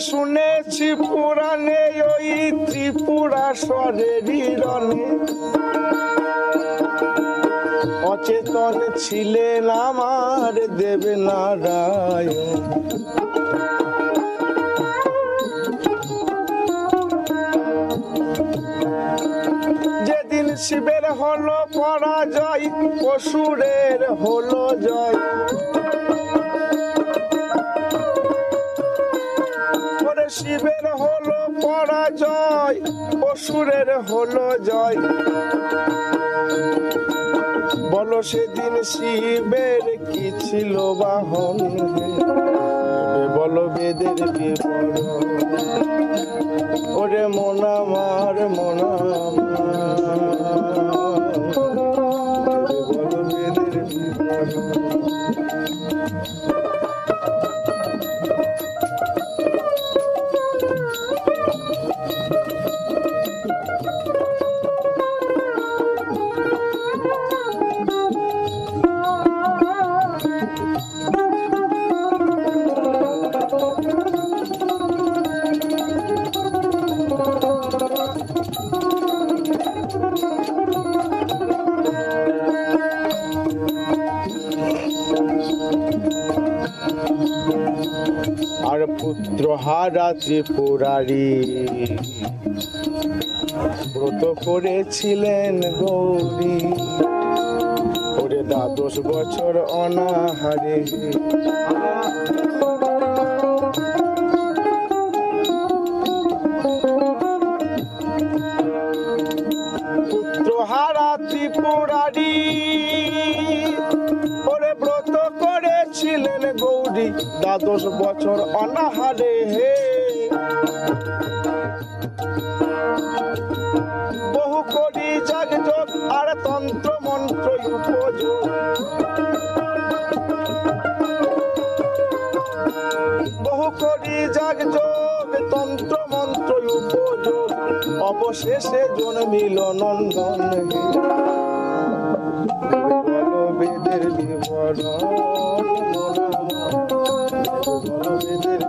শুনেছি পুরাণে ওই ত্রিপুরা স্বরেরই অচেতন ছিলেন আমার দেব নারায়ণ যেদিন শিবের হলো পরাজয়, অসুরের হলো জয়। পরাজয় অসুরের হলো জয়। বলো সেদিন শিবের কি ছিল বাহন? বলো বেদের ওরে মন আমার। আর পুত্র হারা ত্রিপুরারি ব্রত করেছিলেন গৌরী। ওরে দ্বাদশ বছর অনাহারে। দ্বাদশ বছর অনাহারে হে। বহু কোটি জাগ যোগ আর তন্ত্র মন্ত্র উপযোগ। বহু কোটি জাগ যোগ, তন্ত্র মন্ত্র উপযোগ। অবশেষে জন্মিল নন্দন বেদের বিবরণ বলো বেদের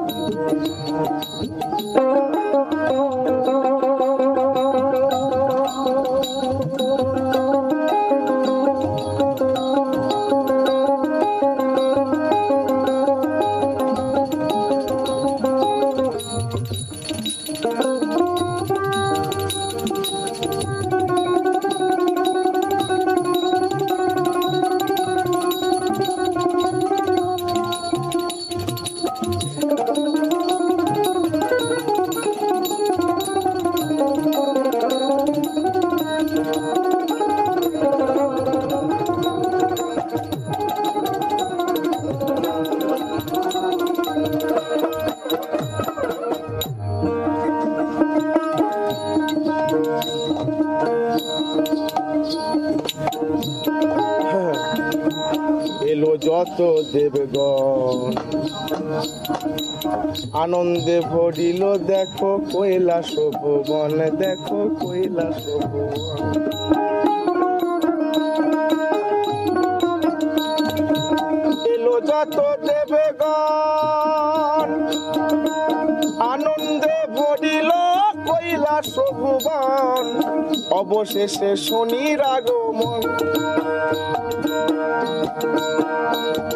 যত দেবগণ। আনন্দে ভরিল দেখো কৈলাস ভুবন দেখো কৈলাস এলো যত দেবগণ। কৈলাস ভুবন অবশেষে শনির আগমন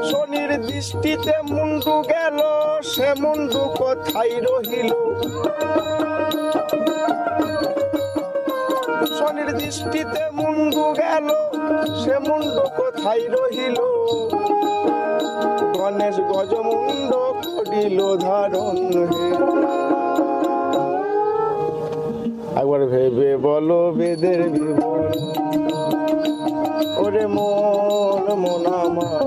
শনির দৃষ্টিতে মুন্ডু গেল, সে মুন্ডু কোথায় রহিল? শনির দৃষ্টিতে মুন্ডু গেল, সে মুন্ডু কোথায় রহিল? গণেশ গজমুন্ড করিল ধারণ হে। একবার ভেবে বলো বেদের ওরে মন মন আমার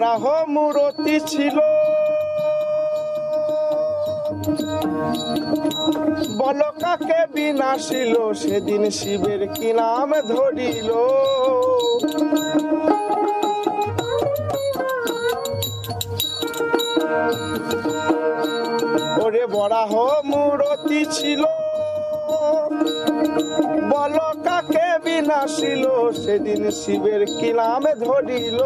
বরাহ মূরতি ছিল। বল কাকে বিনাশিল, সেদিন শিবের কি নাম ধরিল? ওরে বরাহ মূরতি ছিল। বল কাকে বিনাশিল? সেদিন শিবের কি নাম ধরিল।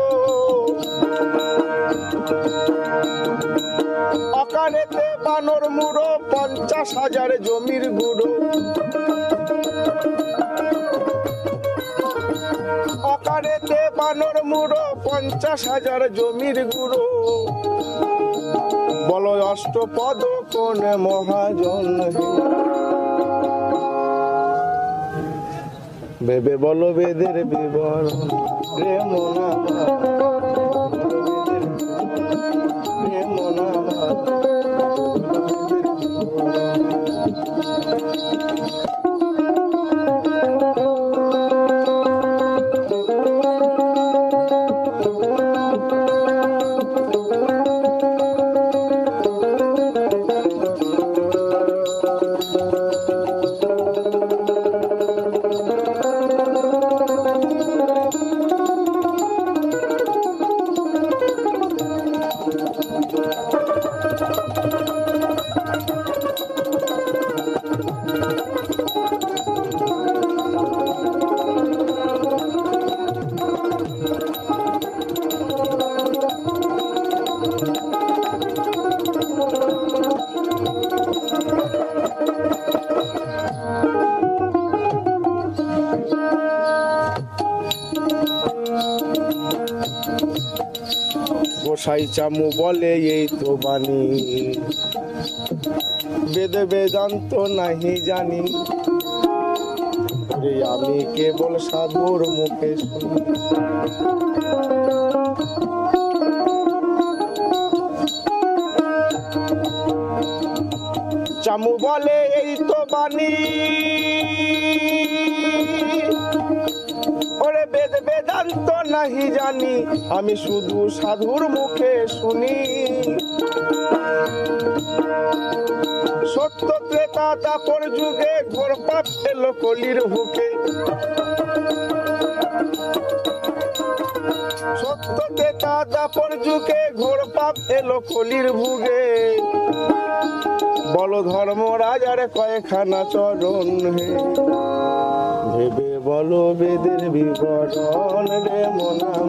অকারেতে বানর মুড়ো, পঞ্চাশ হাজার জমির গুঁড়ো। অকারেতে বানর মুড়ো, পঞ্চাশ হাজার জমির গুঁড়ো। বল অষ্টপদ কোন মহাজন বেবে বলো বেদের বিবরণ রে মোনা গোসাই চামু বলে, এই তো বাণী। বেদ বেদান্ত নাহি জানি। আমি কেবল সাধুর মুখে চামু বলে, এই তো বাণী। বেদান্ত নাহি জানি, আমি শুধু সাধুর মুখে শুনি। সত্য ত্রেতা তাপর যুগে ঘোর পাপ এলো কলির বুকে। সত্য ত্রেতা তাপর যুগে ঘোর পাপ এলো কলির ভুগে। বল ধর্ম রাজার কয়েকখানা চরণ হে। ভেবে বলো বেদের বিবরণ রে বিবরণ।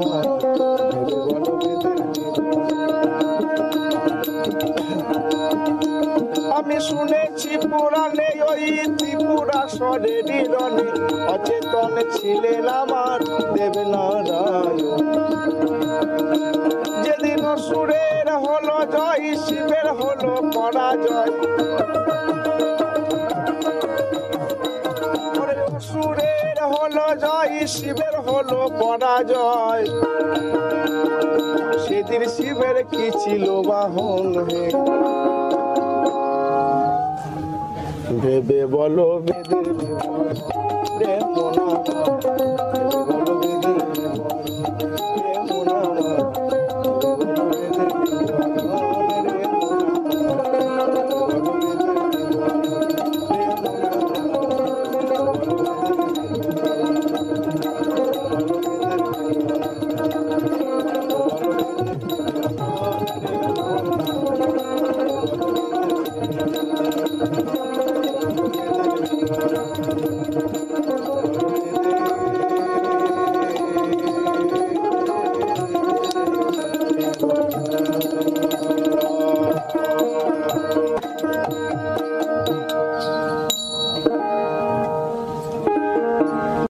আমি শুনেছি পুরাণে ওই ত্রিপুরা স্বরে নিরণে অচেতন ছিলেন আমার দেবনারায়ণ। যেদিন সুরের হলো জয়, শিবের হলো পরাজয়। শিবের হলো পরাজয়। সেদিন শিবের কি ছিল বাহন হে? ভেবে বলো বেদের বলো